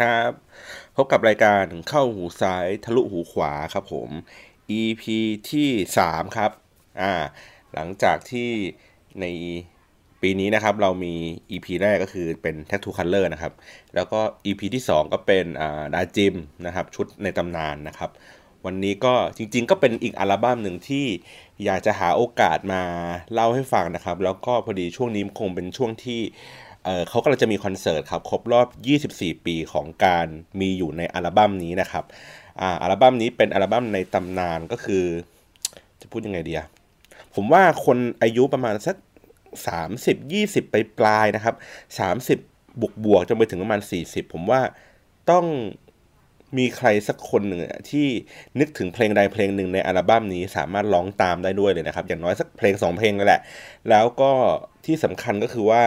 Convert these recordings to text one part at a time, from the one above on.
ครับ พบกับรายการเข้าหูซ้ายทะลุหูขวาครับผม EP ที่ 3 ครับอ่าหลังจากที่ในปีนี้นะครับเรามี EP แรกก็คือเป็น Tattoo Color นะครับ แล้วก็ EP ที่ 2 ก็เป็นอ่าดาจิมนะครับ ชุดในตำนานนะครับ วันนี้ก็จริงๆ ก็เป็นอีกอัลบั้มหนึ่งที่อยากจะหาโอกาสมาเล่าให้ฟังนะครับ แล้วก็พอดีช่วงนี้คงเป็นช่วงที่ เเขากำลังจะมีคอนเสิร์ตครับครบรอบ 24 ปีของการมีอยู่ในอัลบั้มนี้นะครับอ่าอัลบั้มนี้เป็นอัลบั้มในตำนานก็คือ จะพูดยังไงดีอะผมว่าคนอายุประมาณสัก 30 20 ไปปลายนะครับ 30 บวกบวกจนไปถึงประมาณ 40 ผมว่าต้องมีใครสักคนหนึ่งที่นึกถึงเพลงใดเพลงหนึ่งในอัลบั้มนี้สามารถร้องตามได้ด้วยเลยนะครับ อย่างน้อยสักเพลงสองเพลงนั่นแหละ แล้วก็ที่สำคัญก็คือว่า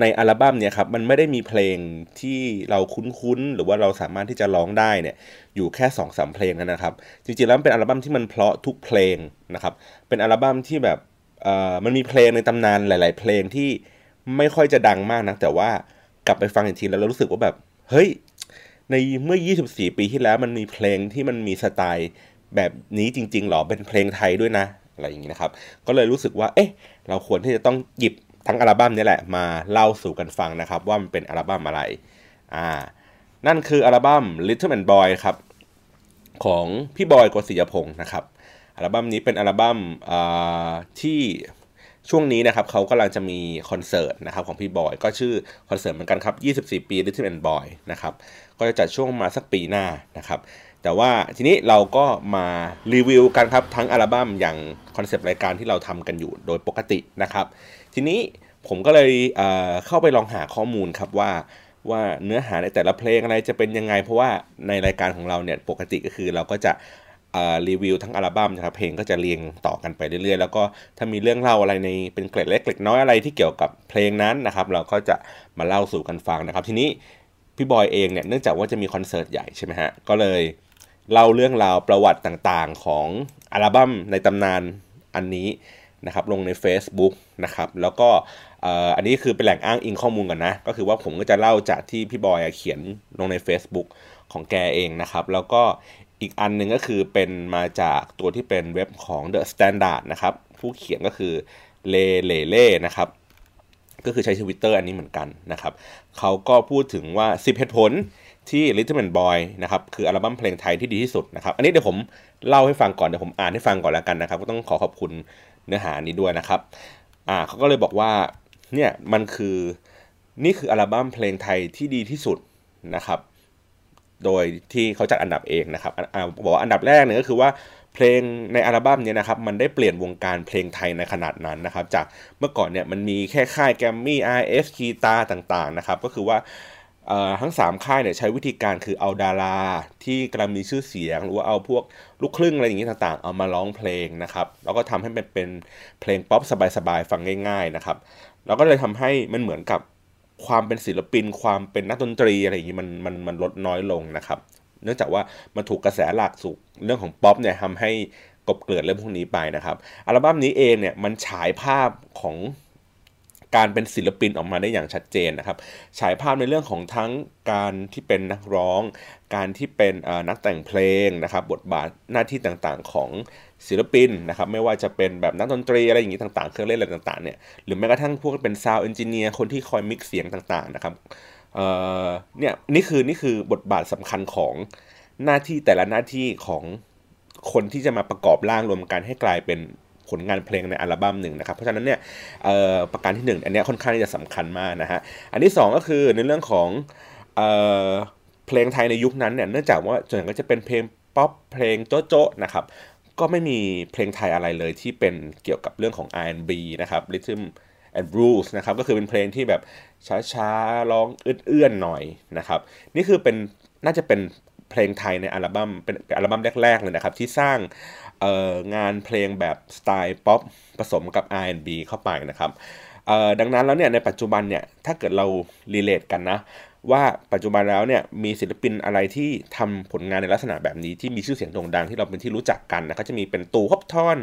ในอัลบั้มเนี่ยครับมันไม่ได้มีเพลงที่เราคุ้นๆ หรือว่าเราสามารถที่จะร้องได้เนี่ยอยู่แค่2อสเพลงนั้นนะครับ จริงๆแล้วเป็นอัลบั้มที่มันเพราะทุกเพลงนะครับ เป็นอัลบั้มที่แบบมันมีเพลงในตำนานหลาย ๆ เพลงที่ไม่ค่อยจะดังมากนะแต่ว่ากลับไปฟังอีกทีแล้วเรารู้สึกว่าแบบเฮ้ยในเมื่อ 24 ปีที่แล้วมันมีเพลงที่มันมีสไตล์แบบนี้จริงๆหรอเป็นเพลงไทยด้วยนะอะไรอย่างนี้นะครับ ก็เลยรู้สึกว่า เอ๊ะ เราควรที่จะต้องหยิบ ทั้งอัลบั้มนี้แหละมาเล่าสู่กันฟังนะครับ ว่ามันเป็นอัลบั้มอะไรอ่านั่นคืออัลบั้ม Little Man Boy ครับของพี่บอยกฤษยพงศ์นะครับอัลบั้มนี้เป็นอัลบั้มที่ช่วงนี้นะครับเขากำลังจะมีคอนเสิร์ตนะครับของพี่บอย ก็ชื่อคอนเสิร์ตเหมือนกันครับ 24 ปี Little and Boy นะครับก็จะจัดช่วงมาสักปีหน้านะครับแต่ว่าทีนี้เราก็มารีวิวกันครับทั้งอัลบั้มอย่างคอนเซปต์รายการที่เราทำกันอยู่โดยปกตินะครับ ทีนี้ผมก็เลยเเข้าไปลองหาข้อมูลครับว่าว่าเนื้อหาในแต่ละเพลงอะไรจะเป็นยังไง เพราะว่าในรายการของเราเนี่ยปกติก็คือเราก็จะรีวิวทั้งอัลบั้มนะครับเพลงก็จะเรียงต่อกันไปเรื่อยๆ แล้วก็ถ้ามีเรื่องเล่าอะไรในเป็นเกร็ดเล็กเกร็ดน้อยอะไรที่เกี่ยวกับเพลงนั้นนะครับเราก็จะมาเล่าสู่กันฟังนะครับ ทีนี้พี่บอยเองเนี่ยเนื่องจากว่าจะมีคอนเสิร์ตใหญ่ใช่ไหมฮะก็เลยเล่าเรื่องราวประวัติต่างๆของอัลบั้มในตำนานอันนี้ นะครับลงใน Facebook นะครับแล้วก็อันนี้คือเป็นแหล่งอ้างอิงข้อมูลกันนะ ก็คือว่าผมก็จะเล่าจากที่พี่บอยเขียนลงใน Facebook ของแกเองนะครับ แล้วก็อีกอันหนึ่งก็คือเป็นมาจากตัวที่เป็นเว็บของ The Standard นะครับ ผู้เขียนก็คือเลเลเล่นะครับก็คือใช้ทวิตเตอร์อันนี้เหมือนกันนะครับเขาก็พูดถึงว่า 10 เหตุผลที่ Little Man Boy นะครับคืออัลบั้มเพลงไทยที่ดีที่สุดนะครับ อันนี้เดี๋ยวผมเล่าให้ฟังก่อน เดี๋ยวผมอ่านให้ฟังก่อนแล้วกันนะครับ ก็ต้องขอขอบคุณ เนื้อหานี้ด้วยนะครับอ่าเขาก็เลยบอกว่าเนี่ยมันคือนี่คืออัลบั้มเพลงไทยที่ดีที่สุดนะครับ โดยที่เขาจัดอันดับเองนะครับอ่าบอกว่าอันดับแรกเนี่ยก็คือว่าเพลงในอัลบั้มนี้นะครับมันได้เปลี่ยนวงการเพลงไทยในขนาดนั้นนะครับ จากเมื่อก่อนเนี่ยมันมีแค่ค่ายแกรมมี่ไอเอสคีตาต่างๆนะครับ ก็คือว่า ทั้ง 3 ค่ายเนี่ยใช้วิธีการคือเอาดาราที่กำลังมีชื่อเสียง หรือว่าเอาพวกลูกครึ่งอะไรอย่างนี้ต่างๆ เอามาร้องเพลงนะครับแล้วก็ทำให้มันเป็นเพลงป๊อปสบายๆฟังง่าย ๆนะครับ แล้วก็เลยทำให้มันเหมือนกับความเป็นศิลปิน ความเป็นนักดนตรีอะไรอย่างนี้มันมันมันลดน้อยลงนะครับ เนื่องจากว่ามันถูกกระแสหลักสู่เรื่องของป๊อปเนี่ยทำให้กลบเกลื่อนเรื่องพวกนี้ไปนะครับ อัลบั้มนี้เองเนี่ยมันฉายภาพของ การเป็นศิลปินออกมาได้อย่างชัดเจนนะครับฉายภาพในเรื่องของทั้งการที่เป็นนักร้อง การที่เป็นนักแต่งเพลงนะครับ บทบาทหน้าที่ต่างๆของศิลปินนะครับไม่ว่าจะเป็นแบบนักดนตรีอะไรอย่างนี้ต่างๆ เครื่องเล่นอะไรต่างๆเนี่ยหรือแม้กระทั่งพวกเป็น sound engineer คนที่คอย mix เสียงต่างๆนะครับเนี่ยนี่คือนี่คือบทบาทสำคัญของหน้าที่แต่ละหน้าที่ของคนที่จะมาประกอบร่างรวมกันให้กลายเป็น ผลงานเพลงในอัลบั้มหนึ่งนะครับ เพราะฉะนั้นเนี่ยประการที่ 1 อันนี้ค่อนข้างที่จะสำคัญมากนะฮะ อันที่ 2 ก็คือในเรื่องของเอเพลงไทยในยุคนั้นเนี่ย เนื่องจากว่าส่วนใหญ่ก็จะเป็นเพลงป๊อปเพลงโจ๊ะนะครับ ก็ไม่มีเพลงไทยอะไรเลยที่เป็นเกี่ยวกับเรื่องของ R&B นะครับ Rhythm and Blues นะครับ ก็คือเป็นเพลงที่แบบช้าๆ ร้องเอื้อนๆ หน่อยนะครับ นี่คือเป็นน่าจะเป็นเพลงไทยในอัลบั้มเป็นอัลบั้มแรก ๆ เลยนะครับ ที่สร้าง งานเพลงแบบสไตล์ป๊อปผสมกับ R&B เข้าไปนะครับดังนั้นแล้วเนี่ยในปัจจุบันเนี่ยถ้าเกิดเรา relate กันนะ ว่าปัจจุบันแล้วเนี่ยมีศิลปินอะไรที่ทำผลงานในลักษณะแบบนี้ที่มีชื่อเสียงโด่งดังที่เราเป็นที่รู้จักกันนะก็จะมีเป็นตู่ภพธร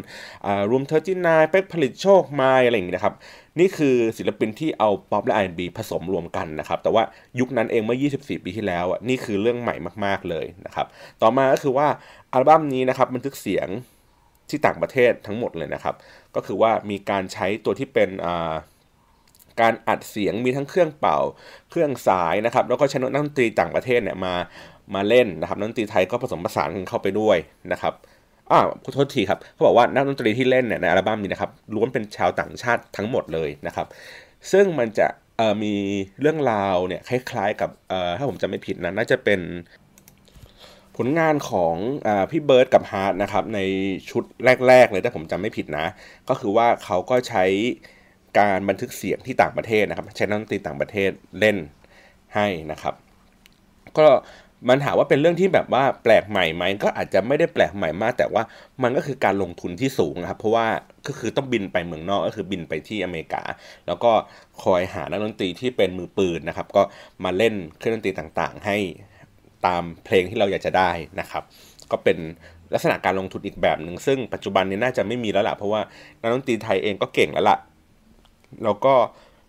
Room Thirty Nine เป๊กผลิตโชคไมอะไรอย่างนี้นะครับ นี่คือศิลปินที่เอาป๊อปและ R&B ผสมรวมกันนะครับ แต่ว่ายุคนั้นเองเมื่อ 24 ปีที่แล้วอะนี่คือเรื่องใหม่มาก ๆเลยนะครับ ต่อมาก็คือว่าอัลบั้มนี้นะครับบันทึกเสียงที่ต่างประเทศทั้งหมดเลยนะครับ ก็คือว่ามีการใช้ตัวที่เป็น การอัดเสียงมีทั้งเครื่องเป่า เครื่องสายนะครับแล้วก็ใช้นักดนตรีต่างประเทศเนี่ยมามาเล่นนะครับนักดนตรีไทยก็ผสมผสานกันเข้าไปด้วยนะครับอ่าขอโทษทีครับเขาบอกว่านักดนตรีที่เล่นเนี่ยในอัลบั้มนี้นะครับล้วนเป็นชาวต่างชาติทั้งหมดเลยนะครับ ซึ่งมันจะมีเรื่องราวเนี่ยคล้ายๆกับถ้าผมจำไม่ผิดนะน่าจะเป็นผลงานของอพี่เบิร์ดกับฮาร์ทนะครับในชุดแรก ๆ เลยถ้าผมจำไม่ผิดนะ ก็คือว่าเขาก็ใช้ การบันทึกเสียงที่ต่างประเทศนะครับใช้นักดนตรีต่างประเทศเล่นให้นะครับ ก็มันถามว่าเป็นเรื่องที่แบบว่าแปลกใหม่ไหมก็อาจจะไม่ได้แปลกใหม่มาก แต่ว่ามันก็คือการลงทุนที่สูงนะครับ เพราะว่าก็คือต้องบินไปเมืองนอกก็คือบินไปที่อเมริกา แล้วก็คอยหานักดนตรีที่เป็นมือปืนนะครับ ก็มาเล่นเครื่องดนตรีต่างๆ ให้ตามเพลงที่เราอยากจะได้นะครับ ก็เป็นลักษณะการลงทุนอีกแบบหนึ่งซึ่งปัจจุบันนี้น่าจะไม่มีแล้วล่ะเพราะว่านักดนตรีไทยเองก็เก่งแล้วล่ะ แล้วก็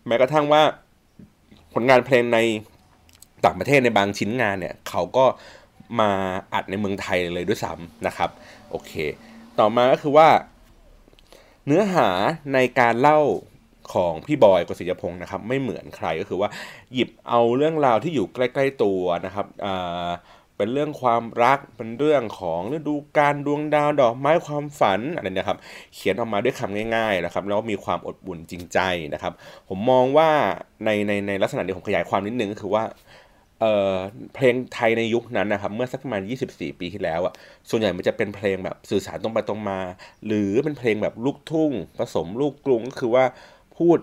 แม้กระทั่งว่าผลงานเพลงในต่างประเทศในบางชิ้นงานเนี่ยเขาก็มาอัดในเมืองไทยเลยด้วยซ้ำนะครับโอเค ต่อมาก็คือว่า เนื้อหาในการเล่าของพี่บอยกฤษยพงศ์นะครับ ไม่เหมือนใครก็คือว่าหยิบเอาเรื่องราวที่อยู่ใกล้ ๆตัวนะครับ เป็นเรื่องความรักเป็นเรื่องของฤดูการดวงดาวดอกไม้ความฝันอะไรเนี่ยครับ เขียนออกมาด้วยคำง่ายๆนะครับแล้วมีความอดบุญจริงใจนะครับ ผมมองว่าในในในลักษณะนี้ผมขยายความนิดนึงก็คือว่าเออเพลงไทยในยุคนั้นนะครับ เมื่อสักประมาณ 24 ปีที่แล้วอะส่วนใหญ่มันจะเป็นเพลงแบบสื่อสารตรงไปตรงมา หรือเป็นเพลงแบบลูกทุ่ง ผสมลูกกรุงก็คือว่าพูด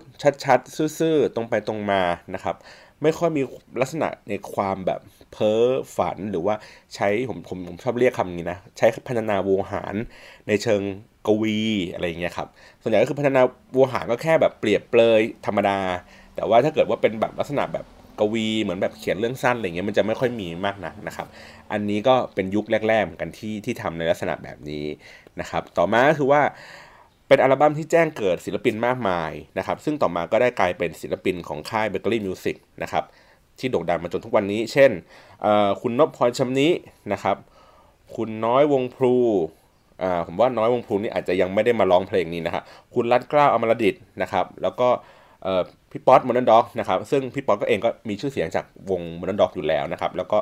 ชัดๆซื่อๆตรงไปตรงมานะครับ ไม่ค่อยมีลักษณะในความแบบเพ้อฝันหรือว่าใช้ผมผมผมชอบเรียกคำนี้นะ ใช้พัฒนาโวหารในเชิงกวีอะไรอย่างเงี้ยครับ ส่วนใหญ่ก็คือพัฒนาโวหารก็แค่แบบเปรียบเปรยธรรมดา แต่ว่าถ้าเกิดว่าเป็นแบบลักษณะแบบกวีเหมือนแบบเขียนเรื่องสั้นอะไรเงี้ยมันจะไม่ค่อยมีมากนักนะครับ อันนี้ก็เป็นยุคแรกๆเหมือนกันที่ที่ทำในลักษณะแบบนี้นะครับ ต่อมาก็คือว่า เป็นอัลบั้มที่แจ้งเกิดศิลปินมากมายนะครับ ซึ่งต่อมาก็ได้กลายเป็นศิลปินของค่ายเบเกอรี่มิวสิกนะครับ ที่โด่งดังมาจนทุกวันนี้ เช่น คุณนพพรชำนินะครับ คุณน้อยวงพลูผมว่าน้อยวงพลูนี่อาจจะยังไม่ได้มาร้องเพลงนี้นะครับคุณรัตกล้าวอมรดิตนะครับ แล้วก็พี่ป๊อตมอนด็อกนะครับ ซึ่งพี่ป๊อตก็เองก็มีชื่อเสียงจากวงมอนด็อกอยู่แล้วนะครับ แล้วก็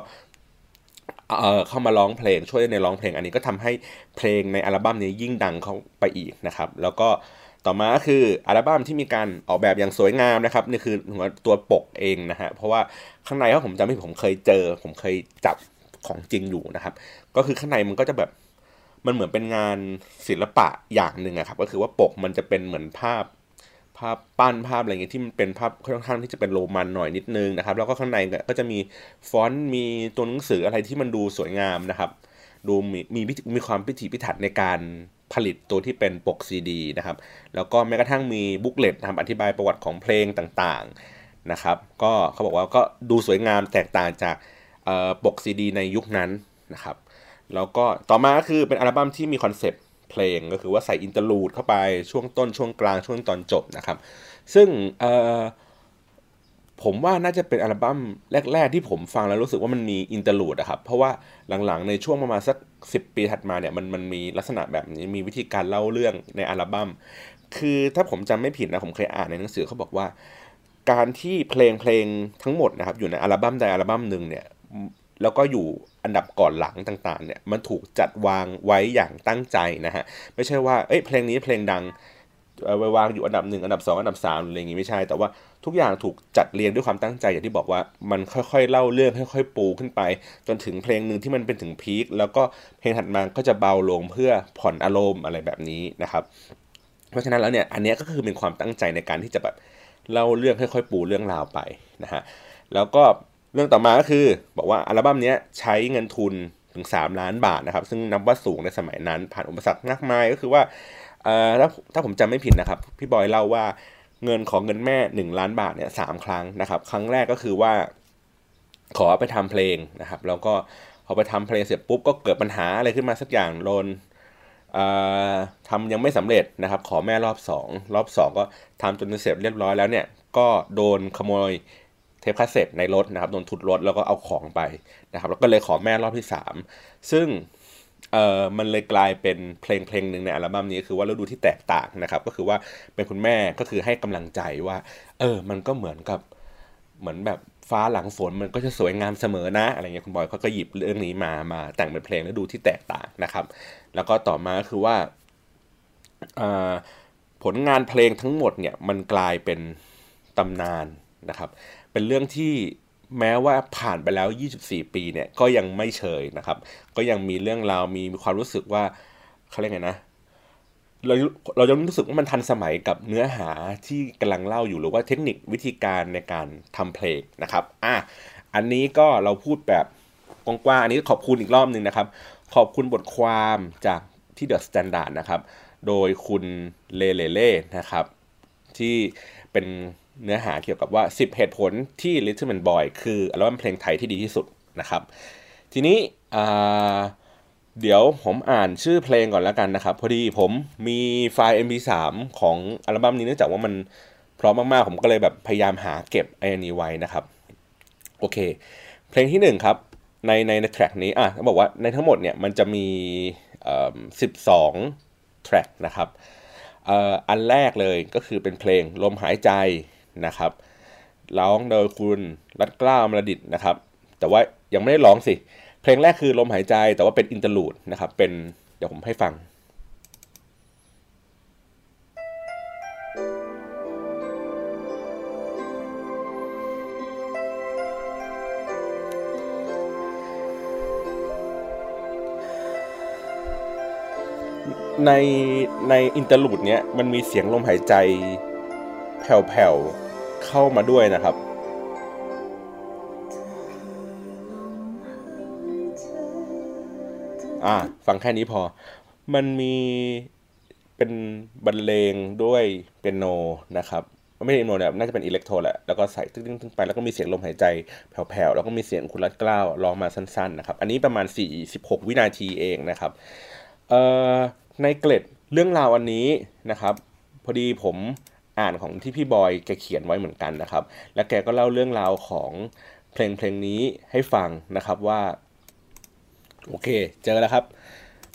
เอ่อเข้ามาร้องเพลงช่วยในร้องเพลงอันนี้ก็ทำให้เพลงในอัลบั้มนี้ยิ่งดังเข้าไปอีกนะครับ แล้วก็ต่อมาก็คืออัลบั้มที่มีการออกแบบอย่างสวยงามนะครับนี่คือหัวตัวปกเองนะฮะเพราะว่าข้างในถ้าผมจำไม่ผมเคยเจอ ผมเคยจับของจริงอยู่นะครับ ก็คือข้างในมันก็จะแบบมันเหมือนเป็นงานศิลปะอย่างหนึ่งอะครับ ก็คือว่าปกมันจะเป็นเหมือนภาพ ภาพปั้นภาพอะไรเงี้ยที่มันเป็นภาพค่อนข้างที่จะเป็นโรมันหน่อยนิดนึงนะครับ แล้วก็ข้างในก็จะมีฟอนต์มีตัวหนังสืออะไรที่มันดูสวยงามนะครับ ดูมีมีมีความพิถีพิถันในการผลิตตัวที่เป็นปกซีดีนะครับ แล้วก็แม้กระทั่งมี booklet ทำอธิบายประวัติของเพลงต่างๆนะครับ ก็เขาบอกว่าก็ดูสวยงามแตกต่างจากปกซีดีในยุคนั้นนะครับ แล้วก็ต่อมาคือเป็นอัลบั้มที่มีคอนเซปต์ เพลงก็คือว่าใส่ interlude เข้าไปช่วงต้นช่วงกลางช่วงตอนจบนะครับ ซึ่งผมว่าน่าจะเป็นอัลบั้มแรก ๆ ที่ผมฟังแล้วรู้สึกว่ามันมี interlude อะครับเพราะว่าหลังๆในช่วงประมาณสัก 10 ปีถัดมาเนี่ยมันมันมีลักษณะแบบนี้มีวิธีการเล่าเรื่องในอัลบั้มคือถ้าผมจำไม่ผิดนะผมเคยอ่านในหนังสือเขาบอกว่า การที่เพลงเพลงทั้งหมดนะครับอยู่ในอัลบั้มใดอัลบั้มหนึ่งเนี่ยแล้วก็อยู่ อันดับก่อนหลังต่างๆเนี่ยมันถูกจัดวางไว้อย่างตั้งใจนะฮะไม่ใช่ว่าเอ้ยเพลงนี้เพลงดังไว้วางอยู่อันดับหนึ่งอันดับ 2 อันดับ3อะไรอย่างงี้ไม่ใช่ แต่ว่าทุกอย่างถูกจัดเรียงด้วยความตั้งใจอย่างที่บอกว่ามันค่อยๆเล่าเรื่องค่อยๆปูขึ้นไป จนถึงเพลงหนึ่งที่มันเป็นถึงพีคแล้วก็เพลงถัดมาก็จะเบาลงเพื่อผ่อนอารมณ์อะไรแบบนี้นะครับ เพราะฉะนั้นแล้วเนี่ยอันนี้ก็คือเป็นความตั้งใจในการที่จะแบบเล่าเรื่องค่อยๆปูเรื่องราวไปนะฮะแล้วก็ เรื่องต่อมาก็คือ บอกว่าอัลบั้มนี้ใช้เงินทุนถึง 3 ล้านบาทนะครับ ซึ่งนับว่าสูงในสมัยนั้น ผ่านอุปสรรคมากมายก็คือว่าถ้าถ้าผมจำไม่ผิดนะครับ พี่บอยเล่าว่าเงินของเงินแม่ 1 ล้านบาทเนี่ยสครั้งนะครับ ครั้งแรกก็คือว่า ขอไปทำเพลงนะครับ แล้วก็พอไปทำเพลงเสร็จปุ๊บก็เกิดปัญหาอะไรขึ้นมาสักอย่างโดนทำยังไม่สำเร็จนะครับ ขอแม่รอบ 2 รอบ 2 ก็ทำจนเสร็จเรียบร้อยแล้วเนี่ย ก็โดนขโมย เทปคาสเซ็ตในรถนะครับโดนทุดรถแล้วก็เอาของไปนะครับแล้วก็เลยขอแม่รอบที่ 3 ซึ่งเอ่อมันเลยกลายเป็นเพลงเพลงหนึ่งในอัลบั้มนี้คือว่าฤดูที่แตกต่างนะครับ ก็คือว่าเป็นคุณแม่ก็คือให้กำลังใจว่า เออ มันก็เหมือนกับเหมือนแบบฟ้าหลังฝนมันก็จะสวยงามเสมอนะอะไรเงี้ยคุณบอยเขาก็หยิบเรื่องนี้มามาแต่งเป็นเพลงฤดูที่แตกต่างนะครับ แล้วก็ต่อมาคือว่าผลงานเพลงทั้งหมดเนี่ยมันกลายเป็นตำนานนะครับ เป็นเรื่องที่แม้ว่าผ่านไปแล้ว 24 ปีเนี่ยก็ยังไม่เชยนะครับ ก็ยังมีเรื่องราวมีความรู้สึกว่าเขาเรียกไงนะเราเรายังรู้สึกว่ามันทันสมัยกับเนื้อหาที่กำลังเล่าอยู่หรือว่าเทคนิควิธีการในการทำเพลงนะครับอะอันนี้ก็เราพูดแบบกว้างๆอันนี้ขอบคุณอีกรอบหนึ่งนะครับ ขอบคุณบทความจากที่ The Standard นะครับ โดยคุณเลเลเล่นะครับ ที่เป็น เนื้อหาเกี่ยวกับว่า 10 เหตุผลที่ Little Man Boy คืออัลบั้มเพลงไทยที่ดีที่สุดนะครับ ทีนี้เดี๋ยวผมอ่านชื่อเพลงก่อนแล้วกันนะครับ พอดีผมมีไฟล์ MP3 ของอัลบั้มนี้เนื่องจากว่ามันพร้อมมากๆ ผมก็เลยแบบพยายามหาเก็บไอ้นี้ไว้นะครับ โอเค เพลงที่1ครับในในในแทร็กนี้อะเขาบอกว่าในทั้งหมดเนี่ยมันจะมีสิบสอง track นะครับอันแรกเลยก็คือเป็นเพลงลมหายใจ นะครับร้องโดยคุณรัดเกล้าอามระดิษนะครับ แต่ว่ายังไม่ได้ร้องสิ เพลงแรกคือลมหายใจแต่ว่าเป็น interlude นะครับ เป็นเดี๋ยวผมให้ฟังในใน interlude เนี้ยมันมีเสียงลมหายใจแผ่วๆ เข้ามาด้วยนะครับ อ่าฟังแค่นี้พอ มันมีเป็นบรรเลงด้วยเปียโนนะครับไม่ใช่เปียโนเนี่ยน่าจะเป็น electro แหละ แล้วก็ใส่ตึ้งๆไปแล้วก็มีเสียงลมหายใจแผ่วๆ แล้วก็มีเสียงคุณรัดเกล้าร้องมาสั้นๆนะครับ อันนี้ประมาณ 46 วินาทีเองนะครับเอ่อในเกล็ดเรื่องราวอันนี้นะครับ พอดีผม อ่านของที่พี่บอยแกเขียนไว้เหมือนกันนะครับ และแกก็เล่าเรื่องราวของเพลงเพลงนี้ให้ฟังนะครับว่า โอเค เจอแล้วครับ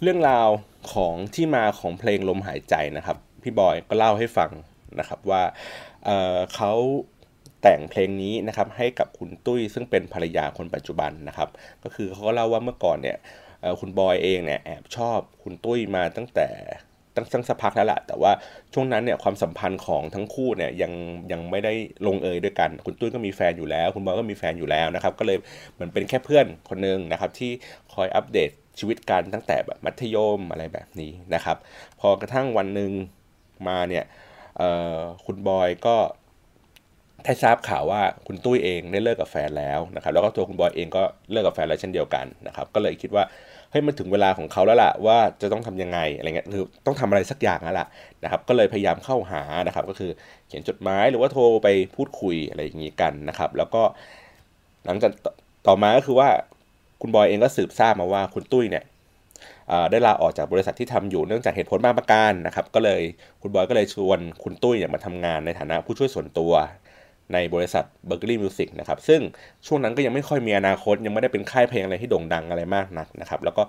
เรื่องราวของที่มาของเพลงลมหายใจนะครับ พี่บอยก็เล่าให้ฟังนะครับว่าเเขาแต่งเพลงนี้นะครับให้กับคุณตุ้ยซึ่งเป็นภรรยาคนปัจจุบันนะครับ ก็คือเขาก็เล่าว่าเมื่อก่อนเนี่ยคุณบอยเองเนี่ยแอบชอบคุณตุ้ยมาตั้งแต่ ตั้งสักพักแล้วแหละแต่ว่าช่วงนั้นเนี่ยความสัมพันธ์ของทั้งคู่เนี่ยยังยังไม่ได้ลงเอยด้วยกัน คุณตุ้ยก็มีแฟนอยู่แล้ว คุณบอยก็มีแฟนอยู่แล้วนะครับ ก็เลยเหมือนเป็นแค่เพื่อนคนหนึ่งนะครับ ที่คอยอัปเดตชีวิตกันตั้งแต่แบบมัธยมอะไรแบบนี้นะครับ พอกระทั่งวันหนึ่งมาเนี่ยคุณบอยก็ได้ทราบข่าวว่าคุณตุ้ยเองได้เลิกกับแฟนแล้วนะครับ แล้วก็ตัวคุณบอยเองก็เลิกกับแฟนแล้วเช่นเดียวกันนะครับ ก็เลยคิดว่า เฮ้มันถึงเวลาของเขาแล้วล่ะว่าจะต้องทํำยังไงอะไรเงี้ยคือต้องทำอะไรสักอย่างแล้วล่ะนะครับ ก็เลยพยายามเข้าหานะครับ ก็คือเขียนจดหมายหรือว่าโทรไปพูดคุยอะไรอย่างนี้กันนะครับ แล้วก็หลังจากต่อมาก็คือว่าคุณบอยเองก็สืบทราบมาว่าคุณตุ้ยเนี่ยได้ลาออกจากบริษัทที่ทำอยู่เนื่องจากเหตุผลบางประการนะครับ ก็เลยคุณบอยก็เลยชวนคุณตุ้ยเนี่ยมาทำงานในฐานะผู้ช่วยส่วนตัว ในบริษัท b e r k e l e y Music นะครับซึ่งช่วงนั้นก็ยังไม่ค่อยมีอนาคต ยังไม่ได้เป็นค่ายเพลงอะไรที่โด่งดังอะไรมากนักนะครับแล้วก็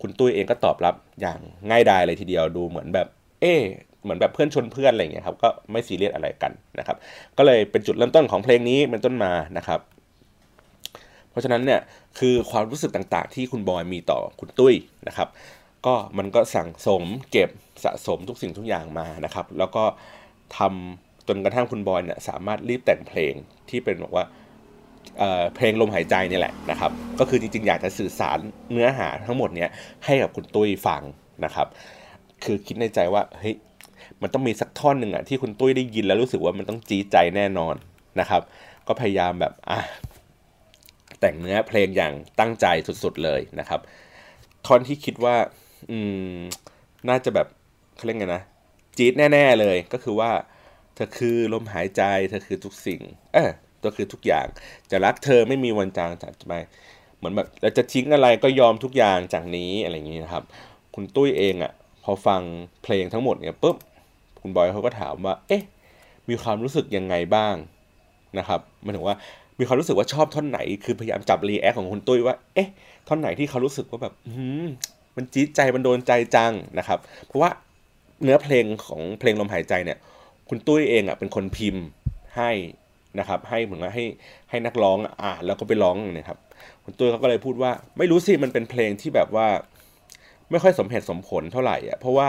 คุณตุ้ยเองก็ตอบรับอย่างง่ายดายเลยทีเดียวดูเหมือนแบบ เอ๊เหมือนแบบเพื่อนชนเพื่อนอะไรอย่างเงี้ยครับก็ไม่ซีเรียสอะไรกันนะครับก็เลยเป็นจุดเริ่มต้นของเพลงนี้เป็นต้นมานะครับเพราะฉะนั้นเนี่ยคือความรู้สึกต่างๆ ที่คุณบอยมีต่อคุณตุ้ยนะครับ ก็มันก็สั่งสมเก็บสะสมทุกสิ่งทุกอย่างมานะครับ แล้วก็ทำ จนกระทั่งคุณบอยเนี่ยสามารถรีบแต่งเพลงที่เป็นบอกว่าเพลงลมหายใจนี่แหละนะครับ ก็คือจริงๆ อยากจะสื่อสารเนื้อหาทั้งหมดเนี่ยให้กับคุณตุ้ยฟังนะครับ คือคิดในใจว่าเฮ้ยมันต้องมีสักท่อนหนึ่งอะที่คุณตุ้ยได้ยินแล้วรู้สึกว่ามันต้องจี้ใจแน่นอนนะครับ ก็พยายามแบบอะแต่งเนื้อเพลงอย่างตั้งใจสุดๆเลยนะครับ ท่อนที่คิดว่าอืมน่าจะแบบเขาเรียกไงนะจี๊ดแน่ ๆเลยก็คือว่า เธอคือลมหายใจ เธอคือทุกสิ่ง เออก็คือทุกอย่าง จะรักเธอไม่มีวันจางจากไปเหมือนแบบเราจะทิ้งอะไรก็ยอมทุกอย่างจากนี้อะไรอย่างนี้นะครับ คุณตุ้ยเองอะ่ะ พอฟังเพลงทั้งหมดเนี่ยปุ๊บคุณบอยเขาก็ถามว่า เอ๊ะ มีความรู้สึกยังไงบ้างนะครับมายถึงว่ามีความรู้สึกว่าชอบท่อนไหน คือพยายามจับรีแอคของคุณตุ้ยว่า เอ๊ะ ท่อนไหนที่เขารู้สึกว่าแบบมมันจี๊ดใจ มันโดนใจจังนะครับ เพราะว่าเนื้อเพลงของเพลงลมหายใจเนี่ย คุณตุ้ยเองอะเป็นคนพิมพ์ให้นะครับ ให้เหมือนว่าให้ให้นักร้องอ่านแล้วก็ไปร้องนะครับ คุณตุ้ยเขาก็เลยพูดว่า ไม่รู้สิมันเป็นเพลงที่แบบว่า ไม่ค่อยสมเหตุสมผลเท่าไหร่อะเพราะว่า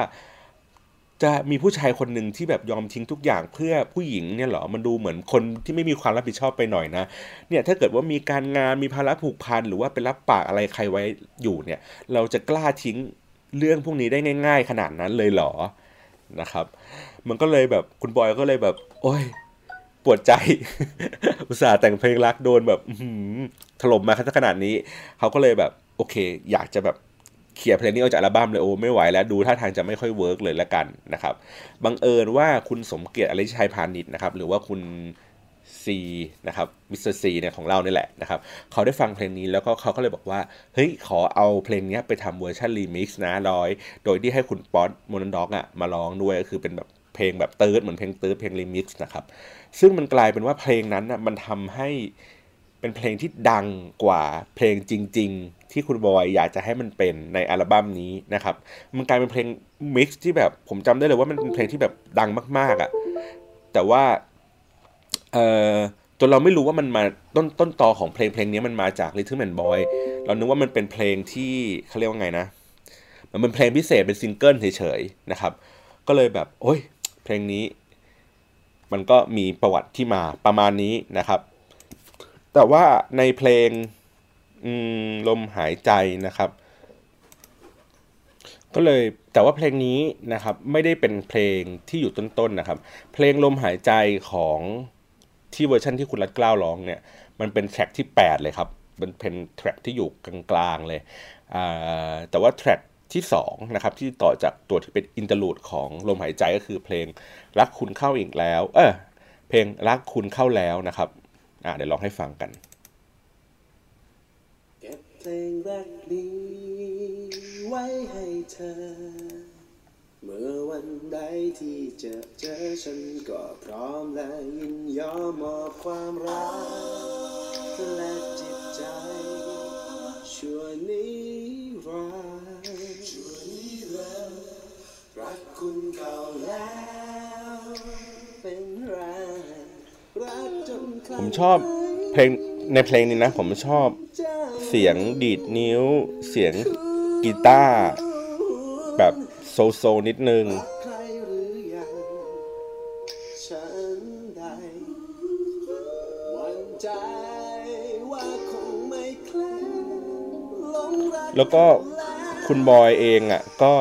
จะมีผู้ชายคนหนึ่งที่แบบยอมทิ้งทุกอย่างเพื่อผู้หญิงเนี่ยหรอ มันดูเหมือนคนที่ไม่มีความรับผิดชอบไปหน่อยนะ เนี่ยถ้าเกิดว่ามีการงานมีภาระผูกพันหรือว่าเป็นรับปากอะไรใครไว้อยู่เนี่ย เราจะกล้าทิ้งเรื่องพวกนี้ได้ง่าย ๆ ขนาดนั้นเลยเหรอนะครับ มันก็เลยแบบคุณบอยก็เลยแบบ โอ้ย ปวดใจ อุตส่าห์แต่งเพลงรักโดนแบบถล่มมาขนาดนี้ เขาก็เลยแบบ โอเค อยากจะแบบเขี่ยเพลงนี้ออกจากอัลบั้มเลยโอ้ไม่ไหวแล้วดูท่าทางจะไม่ค่อย work เลยละกันนะครับบังเอิญว่าคุณสมเกียรติอริยะชัยพาณิชย์นะครับหรือว่าคุณซีนะครับมิสเตอร์ซีเนี่ยของเราเนี่ยแหละนะครับเขาได้ฟังเพลงนี้แล้วก็เขาก็เลยบอกว่า เฮ้ย ขอเอาเพลงนี้ไปทำเวอร์ชันรีมิกซ์นะบอย โดยที่ให้คุณป๊อดโมเดิร์นด็อกอะมาร้องด้วยก็คือเป็นแบบ ลงแบบเติร์ดเหมือนเพลงเติร์ดเพลงรีมิกซ์นะครับ ซึ่งมันกลายเป็นว่าเพลงนั้นอะมันทำให้เป็นเพลงที่ดังกว่าเพลงจริง ๆ ที่คุณบอยอยากจะให้มันเป็นในอัลบั้มนี้นะครับ มันกลายเป็นเพลง mix ที่แบบผมจำได้เลยว่ามันเป็นเพลงที่แบบดังมาก ๆอะ่ะแต่ว่าเอ่อจนเราไม่รู้ว่ามันมาต้นต้นตอของเพลงเพลงนี้มันมาจาก Rhythm & Boyd เรานึกว่ามันเป็นเพลงที่เขาเรียกว่าไงนะ มันเป็นเพลงพิเศษเป็นซิงเกิลเฉยๆนะครับ ก็เลยแบบ โอ้ย เพลงนี้ มันก็มีประวัติที่มาประมาณนี้นะครับ แต่ว่าในเพลงลมหายใจนะครับ ก็เลยแต่ว่าเพลงนี้นะครับไม่ได้เป็นเพลงที่อยู่ต้นๆนนะครับ เพลงลมหายใจของที่เวอร์ชันที่คุณรัดเกล้าร้องเนี่ย มันเป็น track ที่ 8 เลยครับเป็นเพลง track ที่อยู่กลางๆเลยแต่ว่า track ที่2นะครับที่ต่อจากตัวที่เป็น interlude ของลมหายใจก็คือเพลงรักคุณเข้าอีกแล้ว เออเพลงรักคุณเข้าแล้วนะครับ อ่าเดี๋ยวลองให้ฟังกันเก็บเพลงรักนี้ไว้ให้เธอ เมื่อวันใดที่จะเจอฉันก็พร้อมและยินยอมมอบความรักและจิตใจชั่วนิรันดร์ คุณเขาแล้ว เป็นไรผมชอบเพลงในเพลงนี้นะ ผมชอบเสียงดีดนิ้ว เสียงกีตาร์แบบโซโซนิดนึงแล้วก็คุณบอยเองอะก็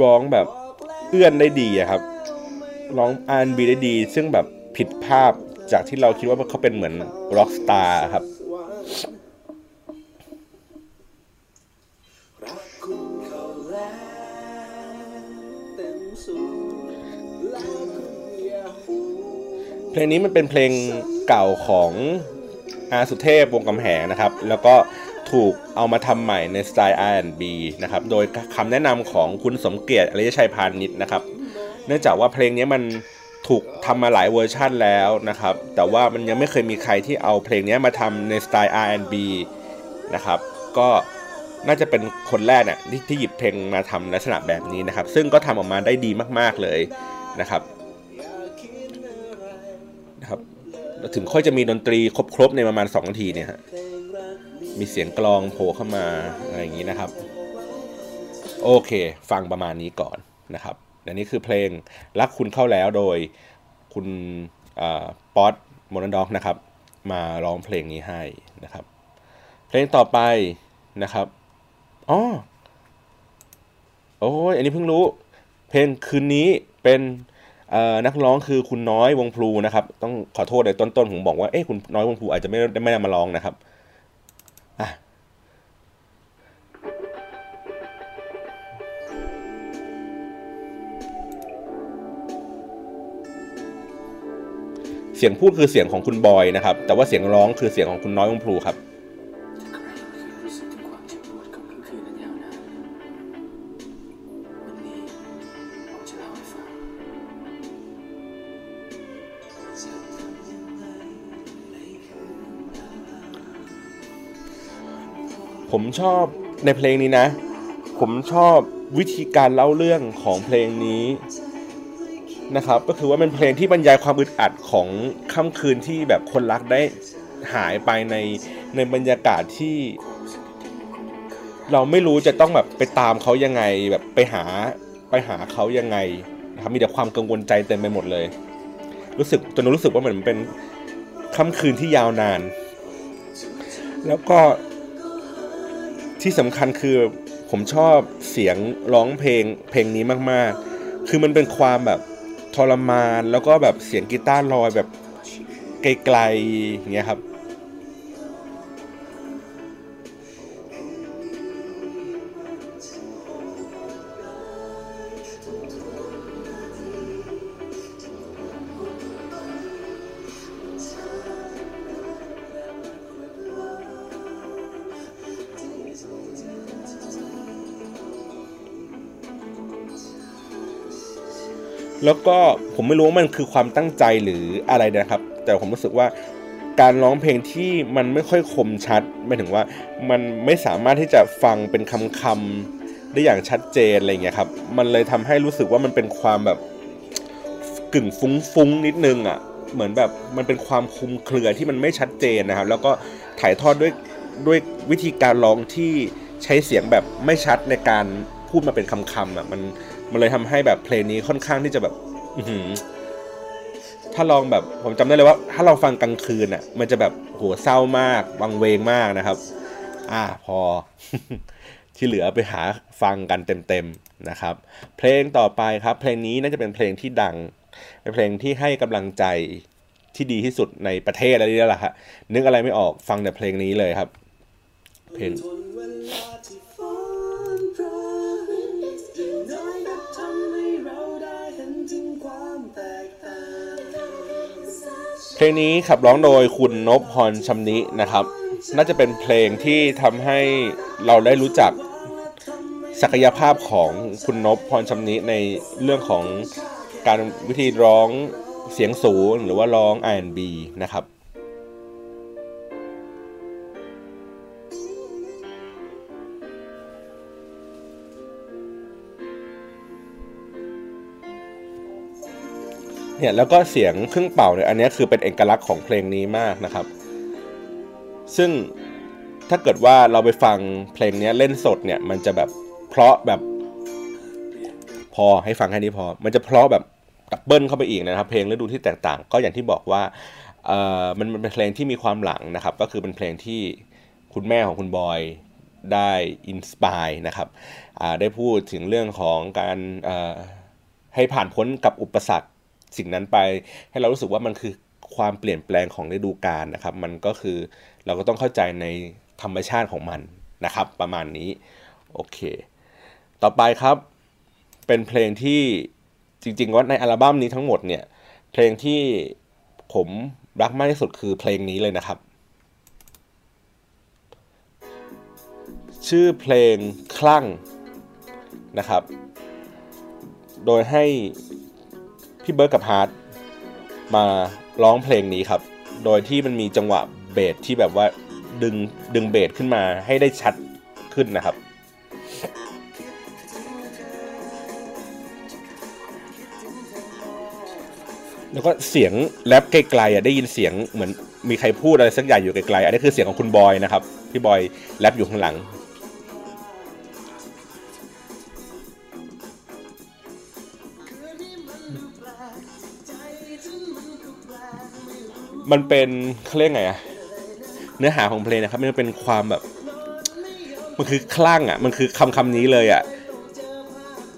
ร้องแบบเอื้อนได้ดีอะครับ ร้องอาร์บีได้ดี ซึ่งแบบผิดภาพจากที่เราคิดว่าเขาเป็นเหมือนร็อกสตาร์ครับเพลงนี้มันเป็นเพลงเก่าของอาสุเทพวงศ์กำแหงนะครับ แล้วก็ ถูกเอามาทำใหม่ในสไตล์ R&B นะครับ โดยคำแนะนำของคุณสมเกียรติอริยะชัยพาณิชย์นะครับ เนื่องจากว่าเพลงนี้มันถูกทำมาหลายเวอร์ชั่นแล้วนะครับ แต่ว่ามันยังไม่เคยมีใครที่เอาเพลงนี้มาทำในสไตล์ R&B นะครับ ก็น่าจะเป็นคนแรกเนี่ยที่ที่หยิบเพลงมาทำลักษณะแบบนี้นะครับ ซึ่งก็ทำออกมาได้ดีมาก ๆเลยนะครับนะครับ ถึงค่อยจะมีดนตรีครบๆในประมาณ2นาทีเนี่ยฮะ มีเสียงกลองโผล่เข้ามาอะไรอย่างนี้นะครับ โอเค ฟังประมาณนี้ก่อนนะครับอันนี้คือเพลงรักคุณเข้าแล้วโดยคุณป๊อตโมนด็อกนะครับ มาร้องเพลงนี้ให้นะครับ เพลงต่อไปนะครับอ๋อโอ้ยอันนี้เพิ่งรู้ เพลงคืนนี้เป็นนักร้องคือคุณน้อยวงพลูนะครับ ต้องขอโทษในต้นๆผมบอกว่าเอ้คุณน้อยวงพลูอาจจะไม่ได้ไม่ได้มาร้องนะครับ เสียงพูดคือเสียงของคุณบอยนะครับ แต่ว่าเสียงร้องคือเสียงของคุณน้อยวงพลูครับ ผมชอบในเพลงนี้นะ ผมชอบวิธีการเล่าเรื่องของเพลงนี้ นะครับก็คือว่าเป็นเพลงที่บรรยายความอึดอัดของค่ำคืนที่แบบคนรักได้หายไปในในบรรยากาศที่ เราไม่รู้จะต้องแบบไปตามเขายังไงแบบไปหาไปหาเขายังไงนะครับมีแต่ความกังวลใจเต็มไปหมดเลย รู้สึกจนรู้สึกว่าเหมือนเป็นค่ำคืนที่ยาวนาน แล้วก็ที่สำคัญคือผมชอบเสียงร้องเพลงเพลงนี้มากๆ คือมันเป็นความแบบ ทรมาน แล้วก็แบบเสียงกีตาร์ลอยแบบไกลๆอย่างเงี้ยครับ แล้วก็ผมไม่รู้ว่ามันคือความตั้งใจหรืออะไรนะครับ แต่ผมรู้สึกว่าการร้องเพลงที่มันไม่ค่อยคมชัดหมายถึงว่ามันไม่สามารถที่จะฟังเป็นคำๆได้อย่างชัดเจนอะไรเงี้ยครับ มันเลยทำให้รู้สึกว่ามันเป็นความแบบกึ่งฟุ้งๆนิดนึงอะเหมือนแบบมันเป็นความคุมเครือที่มันไม่ชัดเจนนะครับ แล้วก็ถ่ายทอดด้วยด้วยวิธีการร้องที่ใช้เสียงแบบไม่ชัดในการพูดมาเป็นคำๆอะมัน มันเลยทำให้แบบเพลงนี้ค่อนข้างที่จะแบบอืถ้าลองแบบผมจำได้เลยว่า ถ้าเราฟังกลางคืนอะ มันจะแบบโหเศร้ามากวังเวงมากนะครับ อ่าพอ ที่เหลือไปหาฟังกันเต็มๆนะครับ เพลงต่อไปครับ เพลงนี้น่าจะเป็นเพลงที่ดังเป็นเพลงที่ให้กำลังใจที่ดีที่สุดในประเทศอะไรนี่แหละฮะนึกอะไรไม่ออกฟังแต่เพลงนี้เลยครับ เพลงทน อย่างน้อยก็ทำให้เราได้เห็นถึงความแตกต่างเพลงนี้ขับร้องโดยคุณนพพรชำนินะครับ น่าจะเป็นเพลงที่ทำให้เราได้รู้จักศักยภาพของคุณนพพรชำนิในเรื่องของการวิธีร้องเสียงสูงหรือว่าร้อง R&B นะครับ เนี่ยแล้วก็เสียงเครื่องเป่าเนี่ยอันนี้คือเป็นเอกลักษณ์ของเพลงนี้มากนะครับ ซึ่งถ้าเกิดว่าเราไปฟังเพลงนี้เล่นสดเนี่ยมันจะแบบเพราะแบบพอให้ฟังแค่นี้พอ มันจะเพราะแบบdouble เข้าไปอีกนะครับเพลงฤดูที่แตกต่าง ก็อย่างที่บอกว่าเอ่อมันมันเป็นเพลงที่มีความหลังนะครับ ก็คือเป็นเพลงที่คุณแม่ของคุณบอยได้ inspire นะครับอ่าได้พูดถึงเรื่องของการเอ่อให้ผ่านพ้นกับอุปสรรค สิ่งนั้นไป ให้เรารู้สึกว่ามันคือความเปลี่ยนแปลงของฤดูกาลนะครับ มันก็คือเราก็ต้องเข้าใจในธรรมชาติของมันนะครับ ประมาณนี้โอเค ต่อไปครับเป็นเพลงที่จริงๆว่าในอัลบั้มนี้ทั้งหมดเนี่ย เพลงที่ผมรักมากที่สุดคือเพลงนี้เลยนะครับ ชื่อเพลงคลั่งนะครับ โดยให้ พี่เบิร์ดกับฮาร์ดมาร้องเพลงนี้ครับ โดยที่มันมีจังหวะเบสที่แบบว่าดึงดึงเบสขึ้นมาให้ได้ชัดขึ้นนะครับ แล้วก็เสียงแรปไกลๆอะได้ยินเสียงเหมือนมีใครพูดอะไรสักอย่างอยู่ไกลๆอันนี้คือเสียงของคุณบอยนะครับ พี่บอยแรปอยู่ข้างหลัง มันเป็นเขาเรียกไงอะเนื้อหาของเพลงนะครับ มันเป็นความแบบ มันคือคลั่งอะมันคือคำคำนี้เลยอะ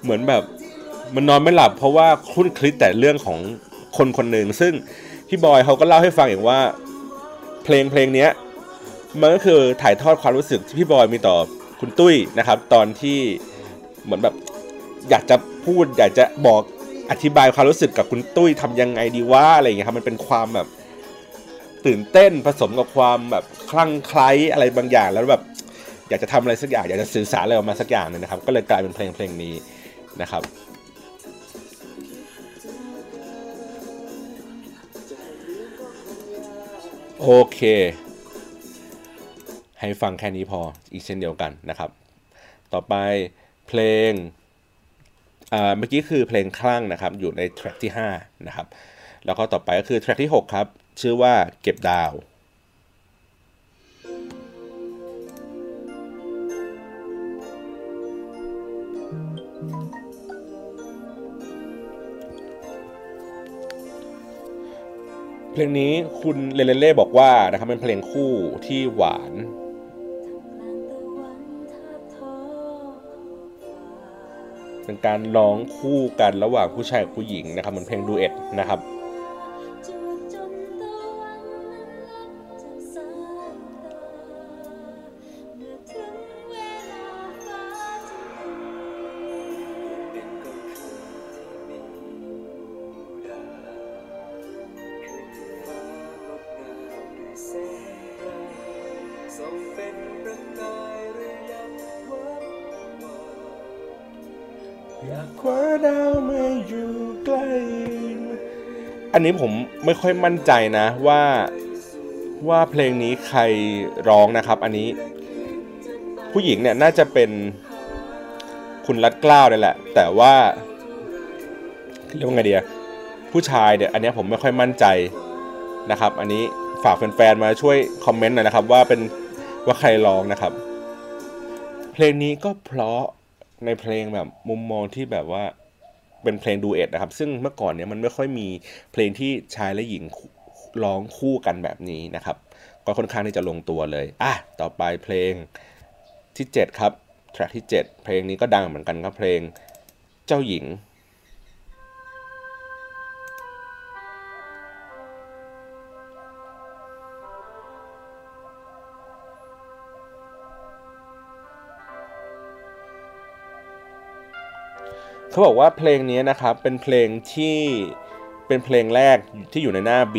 เหมือนแบบมันนอนไม่หลับเพราะว่าคลุ้นคลิดแต่เรื่องของคนคนหนึ่งซึ่งพี่บอยเขาก็เล่าให้ฟังอย่างว่า เพลงเพลงเนี้ยมันก็คือถ่ายทอดความรู้สึกที่พี่บอยมีต่อคุณตุ้ยนะครับ ตอนที่เหมือนแบบอยากจะพูดอยากจะบอกอธิบายความรู้สึกกับคุณตุ้ยทำยังไงดีว่าอะไรอย่างเงี้ยครับมันเป็นความแบบ ตื่นเต้นผสมกับความแบบคลั่งไคล้อะไรบางอย่าง แล้วแบบอยากจะทำอะไรสักอย่างอยากจะสื่อสารอะไรออกมาสักอย่างหนึงนะครับ ก็เลยกลายเป็นเพลงเพลงนี้นะครับโอเค ให้ฟังแค่นี้พออีกเช่นเดียวกันนะครับ ต่อไปเพลงเมื่อกี้คือเพลงคลั่งนะครับอยู่ในแทร็กที่5นะครับแล้วก็ต่อไปก็คือแทร็กที่ 6 ครับ ชื่อว่าเก็บดาวเพลงนี้คุณเลเลเล่บอกว่านะครับเป็นเพลงคู่ที่หวาน เป็นการร้องคู่กันระหว่างผู้ชายกับผู้หญิงนะครับเหมือนเพลงดูเอทนะครับ นนี้ผมไม่ค่อยมั่นใจนะว่าว่าเพลงนี้ใครร้องนะครับ อันนี้ ผู้หญิงเนี่ยน่าจะเป็นคุณรัดกล้าวนี่แหละ แต่ว่าเรียกว่าไงเดียผู้ชายเนี่ยอันนี้ผมไม่ค่อยมั่นใจนะครับ อันนี้ฝากแฟนๆมาช่วยคอมเมนต์หน่อยนะครับ ว่าเป็นว่าใครร้องนะครับ เพลงนี้ก็เพราะในเพลงแบบมุมมองที่แบบว่า เป็นเพลงดูเอทนะครับ ซึ่งเมื่อก่อนเนี่ยมันไม่ค่อยมีเพลงที่ชายและหญิงร้องคู่กันแบบนี้นะครับ ก็ค่อนข้างที่จะลงตัวเลย อะ ต่อไปเพลงที่ 7 ครับ แทร็กที่ 7 เพลงนี้ก็ดังเหมือนกันครับเพลงเจ้าหญิง เขาบอกว่าเพลงนี้นะครับเป็นเพลงที่เป็นเพลงแรกที่อยู่ในหน้า B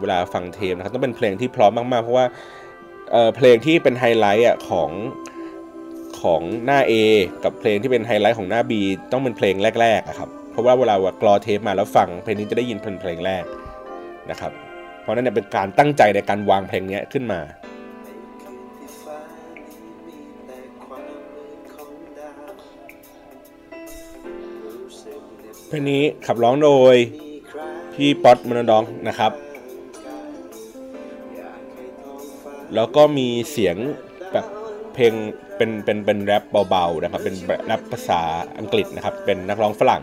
เวลาฟังเทปนะครับต้องเป็นเพลงที่พร้อมมากๆ เพราะว่าเเพลงที่เป็นไฮไลท์อะของของหน้า A กับเพลงที่เป็นไฮไลท์ของหน้า B ต้องเป็นเพลงแรกๆอะครับเพราะว่าเวลากรอเทปมาแล้วฟังเพลงนี้จะได้ยินเป็นเพลงแรกนะครับ เพราะนั้นเนี่ยเป็นการตั้งใจในการวางเพลงนี้ขึ้นมา เพลงนี้ขับร้องโดยพี่ป๊อตมอนดองนะครับ แล้วก็มีเสียงแบบเพลงเป็นเป็นเป็นแรปเบาๆนะครับ เป็นแรปภาษาอังกฤษนะครับ เป็นนักร้องฝรั่ง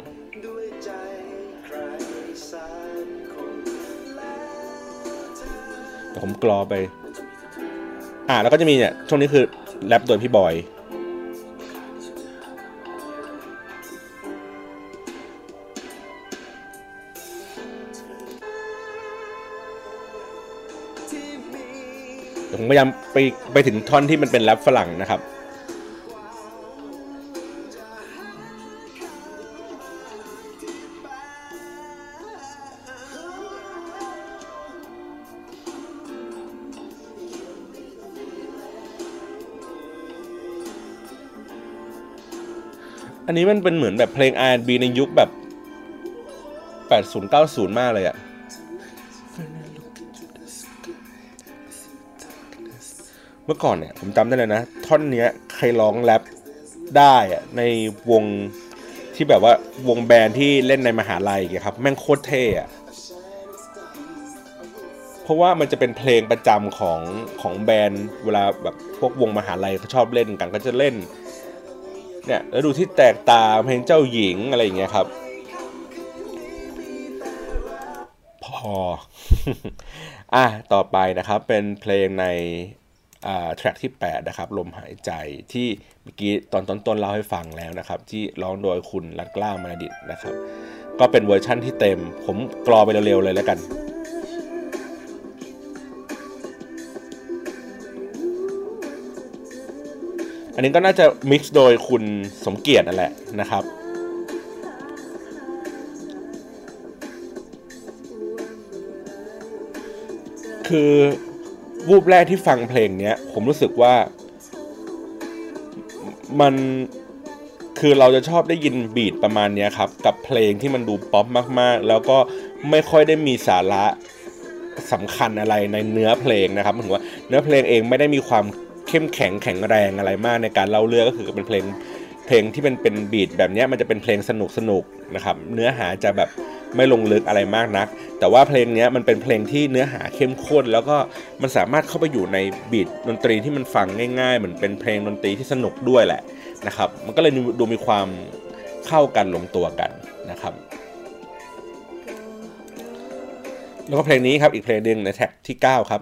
แต่ผมกรอไป อ่าแล้วก็จะมีเนี่ยช่วงนี้คือแรปโดยพี่บอย ผมพยายามไปไปถึงท่อนที่มันเป็นแรปฝรั่งนะครับอันนี้มันเป็นเหมือนแบบเพลง R&B ในยุคแบบ 80 90 มากเลยอะ มื่อก่อนเนี่ยผมจำได้เลยนะ ท่อนเนี้ยใครร้องแรปได้อะในวงที่แบบว่าวงแบนด์ที่เล่นในมหาลัยอย่างเงี้ยครับ แม่งโคตรเท่อะเพราะว่ามันจะเป็นเพลงประจำของของแบรนด์เวลาแบบพวกวงมหาลัยเขาชอบเล่นกันก็จะเล่นเนี่ยแล้วดูที่แตกตาเพลงเจ้าหญิงอะไรอย่างเงี้ยครับ พอ อะต่อไปนะครับเป็นเพลงใน แทร็กที่ 8 นะครับ ลมหายใจที่เมื่อกี้ตอนต้นๆเล่าให้ฟังแล้วนะครับ ที่ร้องโดยคุณรัตกล้ามาดิตนะครับ ก็เป็นเวอร์ชั่นที่เต็ม ผมกรอไปเร็วๆเลยแล้วกันอันนี้ก็น่าจะมิกซ์โดยคุณสมเกียรตินั่นแหละนะครับ คือ วูบแรกที่ฟังเพลงเนี้ย ผมรู้สึกว่า มันคือเราจะชอบได้ยินบีทประมาณเนี้ยครับ กับเพลงที่มันดูป๊อปมากๆ แล้วก็ไม่ค่อยได้มีสาระสำคัญอะไรในเนื้อเพลงนะครับถึงว่าเนื้อเพลงเองไม่ได้มีความเข้มแข็งแข็งแรงอะไรมากในการเล่าเรื่องก็คือเป็นเพลงเพลงที่เป็นเป็นบีทแบบนี้มันจะเป็นเพลงสนุกสนุกนะครับ เนื้อหาจะแบบ ไม่ลงลึกอะไรมากนัก แต่ว่าเพลงเนี้ยมันเป็นเพลงที่เนื้อหาเข้มข้น แล้วก็มันสามารถเข้าไปอยู่ในบีทดนตรีที่มันฟังง่ายๆ เหมือนเป็นเพลงดนตรีที่สนุกด้วยแหละนะครับ มันก็เลยดูมีความเข้ากันลงตัวกันนะครับ แล้วก็เพลงนี้ครับอีกเพลงหนึ่งในแท็กที่ 9 ครับ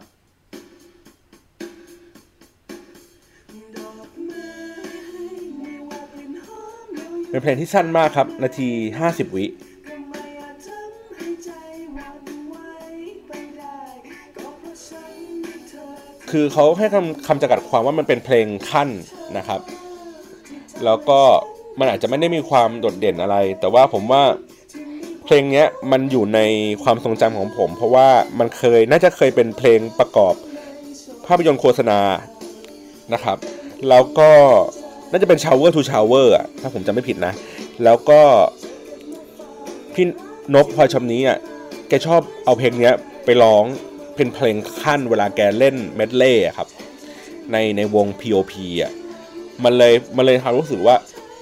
เป็นเพลงที่สั้นมากครับ นาที 50 วิ คือเขาให้คำคำจำกัดความว่ามันเป็นเพลงขั้นนะครับ แล้วก็มันอาจจะไม่ได้มีความโดดเด่นอะไร แต่ว่าผมว่าเพลงนี้มันอยู่ในความทรงจำของผม เพราะว่ามันเคยน่าจะเคยเป็นเพลงประกอบภาพยนตร์โฆษณานะครับ แล้วก็น่าจะเป็น shower to shower อะถ้าผมจำไม่ผิดนะ แล้วก็พี่นบพลอยชมนี้อะแกชอบเอาเพลงนี้ไปร้อง เป็นเพลงขั้นเวลาแกเล่นเมดเล่ครับ ในในวง POP อะมันเลยมันเลยทำรู้สึกว่า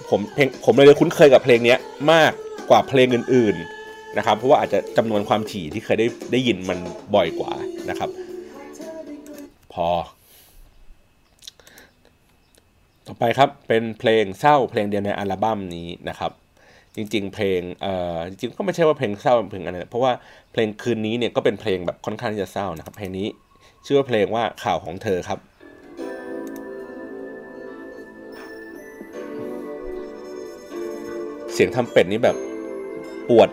ผมเพลงผมเลยคุ้นเคยกับเพลงนี้มากกว่าเพลงอื่นๆนะครับ เพราะว่าอาจจะจำนวนความถี่ที่เคยได้ได้ยินมันบ่อยกว่านะครับ พอ ต่อไปครับเป็นเพลงเศร้าเพลงเดียวในอัลบั้มนี้นะครับ จริง ๆ เพลงเอ่อจริงๆก็ไม่ใช่ว่าเพลงเศร้าเพลงอะไรเพราะว่าเพลงคืนนี้เนี่ยก็เป็นเพลงแบบค่อนข้างที่จะเศร้านะครับเพลงนี้ชื่อว่าเพลงว่าข่าวของเธอครับเสียงทำเป็ดนี่แบบปวด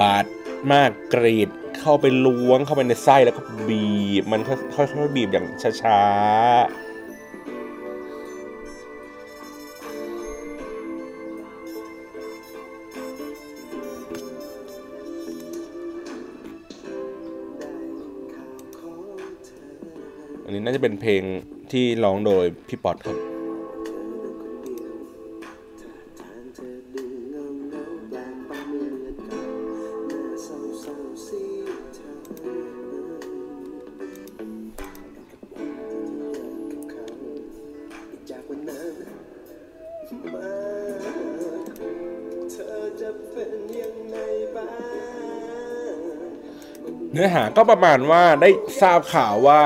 บาดมากกรีด เข้าไปล้วงเข้าไปในไส้แล้วก็บีบ มันค่อยๆบีบอย่างช้าๆ อันนี้น่าจะเป็นเพลงที่ร้องโดยพี่ป๊อตครับเนื้อหาก็ประมาณว่าได้ทราบข่าวว่า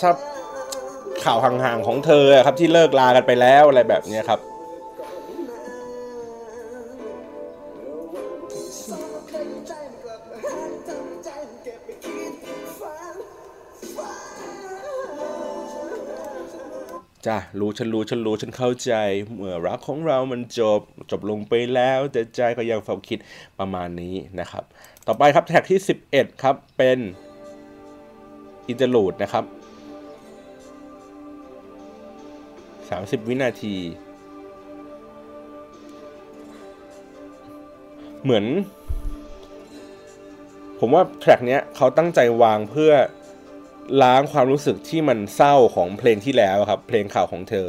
ทราบข่าวห่างๆของเธอครับ ที่เลิกลากันไปแล้วอะไรแบบนี้ครับ จ้ะรู้ฉันรู้ฉันรู้ฉันเข้าใจ เมื่อรักของเรามันจบจบลงไปแล้ว แต่ใจก็ยังเฝ้าคิดประมาณนี้นะครับ ต่อไปครับ track ที่ 11 ครับเป็น interlude นะครับ 30 วินาที เหมือน ผมว่า track เนี้ยเขาตั้งใจวางเพื่อล้างความรู้สึกที่มันเศร้าของเพลงที่แล้วครับ เพลงข่าวของเธอ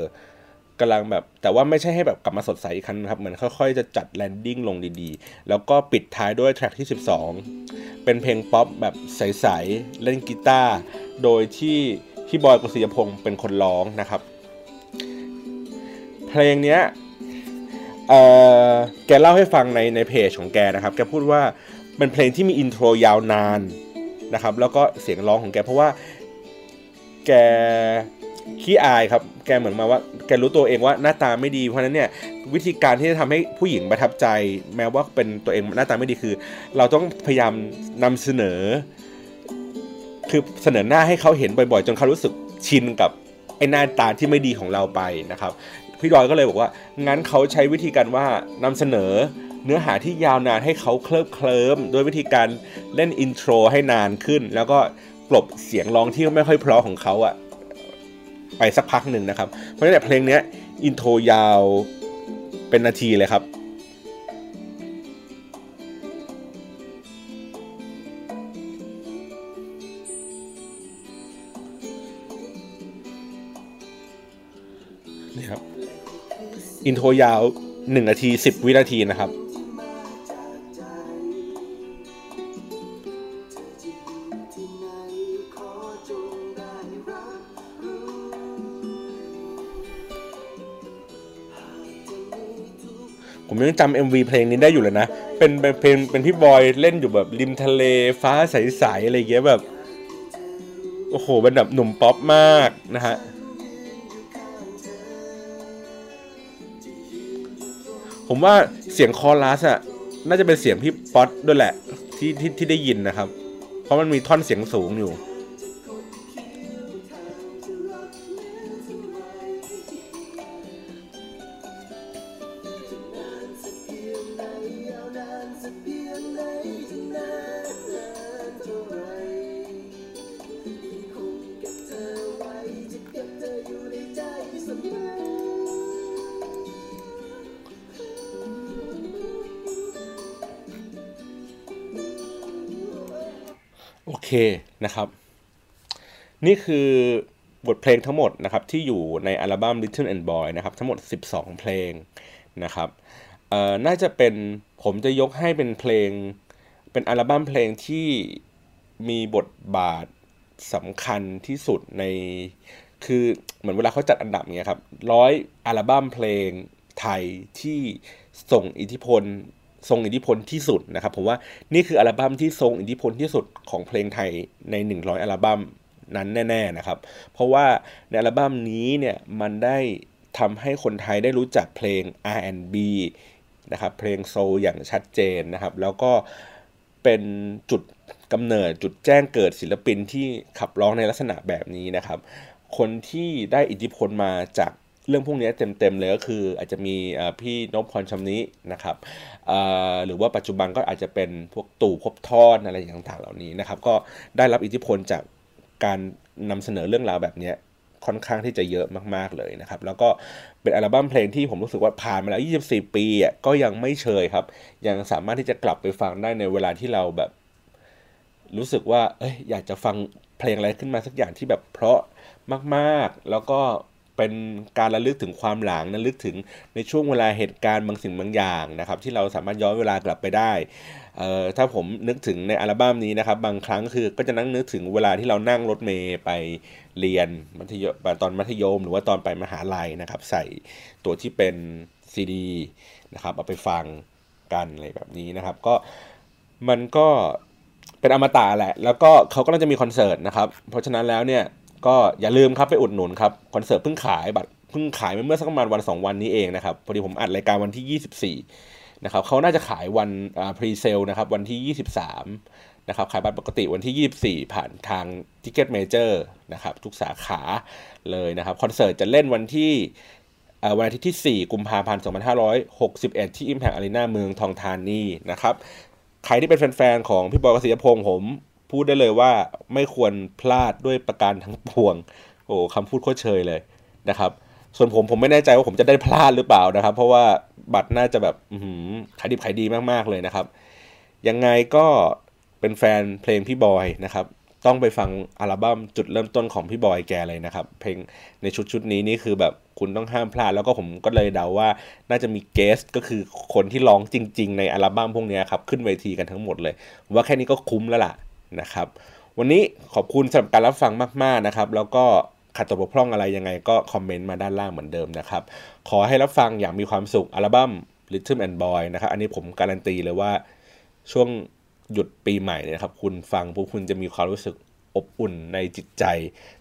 กำลังแบบ แต่ว่าไม่ใช่ให้แบบกลับมาสดใสอีกครั้งครับ เหมือนค่อยๆ จะจัด landing ลงดีๆ แล้วก็ปิดท้ายด้วย track ที่ 12 เป็นเพลงป๊อปแบบใส ๆ เล่นกีตาร์โดยที่พี่บอย โกสิยพงษ์เป็นคนร้องนะครับ เพลงเนี้ยแกเล่าให้ฟังในในเพจของแกนะครับแกพูดว่าเป็นเพลงที่มี intro ยาวนานนะครับแล้วก็เสียงร้องของแกเพราะว่าแกขี้อายครับแกเหมือนมาว่าแกรู้ตัวเองว่าหน้าตาไม่ดีเพราะฉะนั้นเนี่ยวิธีการที่จะทำให้ผู้หญิงประทับใจ แม้ว่าเป็นตัวเองหน้าตาไม่ดีคือ เราต้องพยายามนำเสนอ คือเสนอหน้าให้เขาเห็นบ่อยๆ จนเขารู้สึกชินกับไอ้หน้าตาที่ไม่ดีของเราไปนะครับ พี่ดอยก็เลยบอกว่า งั้นเขาใช้วิธีการว่านำเสนอเนื้อหาที่ยาวนานให้เขาเคลิบเคลิ้มด้วยวิธีการเล่น intro ให้นานขึ้น แล้วก็กลบเสียงร้องที่ไม่ค่อยเพราะของเขาอะไปสักพักหนึ่งนะครับ เพราะฉะนั้นเพลงนี้ intro ยาวเป็นนาทีเลยครับ intro ยาวหนึ่งนาทีสิบวินาทีนะครับ ผมยังจำ MV เพลงนี้ได้อยู่เลยนะเป็นเป็นเพลงเป็นพี่บอยเล่นอยู่แบบริมทะเลฟ้าใส ๆ อะไรเงี้ยแบบ โอ้โหเป็นแบบหนุ่มป๊อปมากนะฮะ ผมว่าเสียงคอรัสอะน่าจะเป็นเสียงพี่ป๊อตด้วยแหละที่ที่ที่ได้ยินนะครับ เพราะมันมีท่อนเสียงสูงอยู่ เคนะครับ นี่คือบทเพลงทั้งหมดนะครับที่อยู่ในอัลบั้ม Little and Boy นะครับทั้งหมด 12 เพลงนะครับเอ่อน่าจะเป็นผมจะยกให้เป็นเพลง เป็นอัลบั้มเพลงที่มีบทบาทสำคัญที่สุดใน คือเหมือนเวลาเขาจัดอันดับเงี้ยครับร้อยอัลบั้มเพลงไทยที่ส่งอิทธิพล ทรงอิทธิพลที่สุดนะครับผมว่านี่คืออัลบั้มที่ทรงอิทธิพลที่สุดของเพลงไทยใน 100 อัลบั้มนั้นแน่ๆนะครับ เพราะว่าในอัลบั้มนี้เนี่ยมันได้ทำให้คนไทยได้รู้จักเพลง R&B นะครับเพลงโซลอย่างชัดเจนนะครับ แล้วก็เป็นจุดกำเนิดจุดแจ้งเกิดศิลปินที่ขับร้องในลักษณะแบบนี้นะครับ คนที่ได้อิทธิพลมาจาก เรื่องพวกนี้เต็มๆเลยก็คืออาจจะมีพี่นพพรชำนินะครับหรือว่าปัจจุบันก็อาจจะเป็นพวกตู่พบทอดอะไรอย่างต่างๆเหล่านี้นะครับ ก็ได้รับอิทธิพลจากการนำเสนอเรื่องราวแบบนี้ค่อนข้างที่จะเยอะมากๆเลยนะครับ แล้วก็เป็นอัลบั้มเพลงที่ผมรู้สึกว่าผ่านมาแล้ว 24 ปีอะก็ยังไม่เชยครับ ยังสามารถที่จะกลับไปฟังได้ในเวลาที่เราแบบ รู้สึกว่าเอ้ยอยากจะฟังเพลงอะไรขึ้นมาสักอย่างที่แบบเพราะมากๆ แล้วก็ เป็นการระลึกถึงความหลังระลึกถึงในช่วงเวลาเหตุการณ์บางสิ่งบางอย่างนะครับ ที่เราสามารถย้อนเวลากลับไปได้เอ่อถ้าผมนึกถึงในอัลบั้มนี้นะครับ บางครั้งคือก็จะนั่งนึกถึงเวลาที่เรานั่งรถเมย์ไปเรียนมัธยมตอนมัธยม หรือว่าตอนไปมหาลัยนะครับ ใส่ตัวที่เป็นซีดีนะครับเอาไปฟังกันอะไรแบบนี้นะครับ ก็มันก็เป็นอมตะแหละ แล้วก็เขาก็น่าจะมีคอนเสิร์ตนะครับ เพราะฉะนั้นแล้วเนี่ย ก็อย่าลืมครับไปอุดหนุนครับคอนเสิร์ตเพิ่งขายบัตรเพิ่งขายเมื่อสักประมาณวัน2วันนี้เองนะครับพอดีผมอัดรายการวันที่ 24นะครับเขาน่าจะขายวันอ่า presale นะครับวันที่ 23นะครับขายบัตรปกติวันที่ 24 ผ่านทาง Ticket Major นะครับทุกสาขาเลยนะครับคอนเสิร์ตจะเล่นวันที่เอ่อวันอาทิตย์ที่ 4 กุมภาพันธ์ 2561 ที่ Impact Arena เมืองทองธานีนะครับใครที่เป็นแฟนๆของพี่บอยกสิยพงศ์ผม พูดได้เลยว่าไม่ควรพลาดด้วยประการทั้งปวง โอ้คำพูดโคตรเชยเลยนะครับ ส่วนผมผมไม่แน่ใจว่าผมจะได้พลาดหรือเปล่านะครับ เพราะว่าบัตรน่าจะแบบอื้อหือขายดิบขายดีมากๆเลยนะครับ ยังไงก็เป็นแฟนเพลงพี่บอยนะครับ ต้องไปฟังอัลบั้มจุดเริ่มต้นของพี่บอยแกเลยนะครับ เพลงในชุดชุดนี้นี่คือแบบคุณต้องห้ามพลาดแล้วก็ผมก็เลยเดาว่า น่าจะมีเกสก็คือคนที่ร้องจริง ๆ ในอัลบั้มพวกนี้ครับขึ้นเวทีกันทั้งหมดเลยว่าแค่นี้ก็คุ้มแล้วล่ะ นะครับ วันนี้ขอบคุณสำหรับการรับฟังมาก ๆนะครับ แล้วก็ขัดตกบกพร่องอะไรยังไงก็คอมเมนต์มาด้านล่างเหมือนเดิมนะครับ ขอให้รับฟังอย่างมีความสุขอัลบั้ม Little and Boy นะครับ อันนี้ผมการันตีเลยว่าช่วงหยุดปีใหม่นะครับ คุณฟังปุ๊บคุณจะมีความรู้สึกอบอุ่นในจิตใจ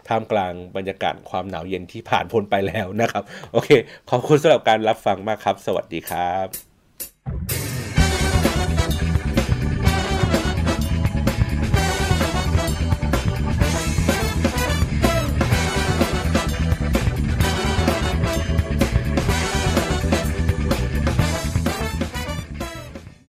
ท่ามกลางบรรยากาศความหนาวเย็นที่ผ่านพ้นไปแล้วนะครับ โอเค ขอบคุณสำหรับการรับฟังมากครับ สวัสดีครับ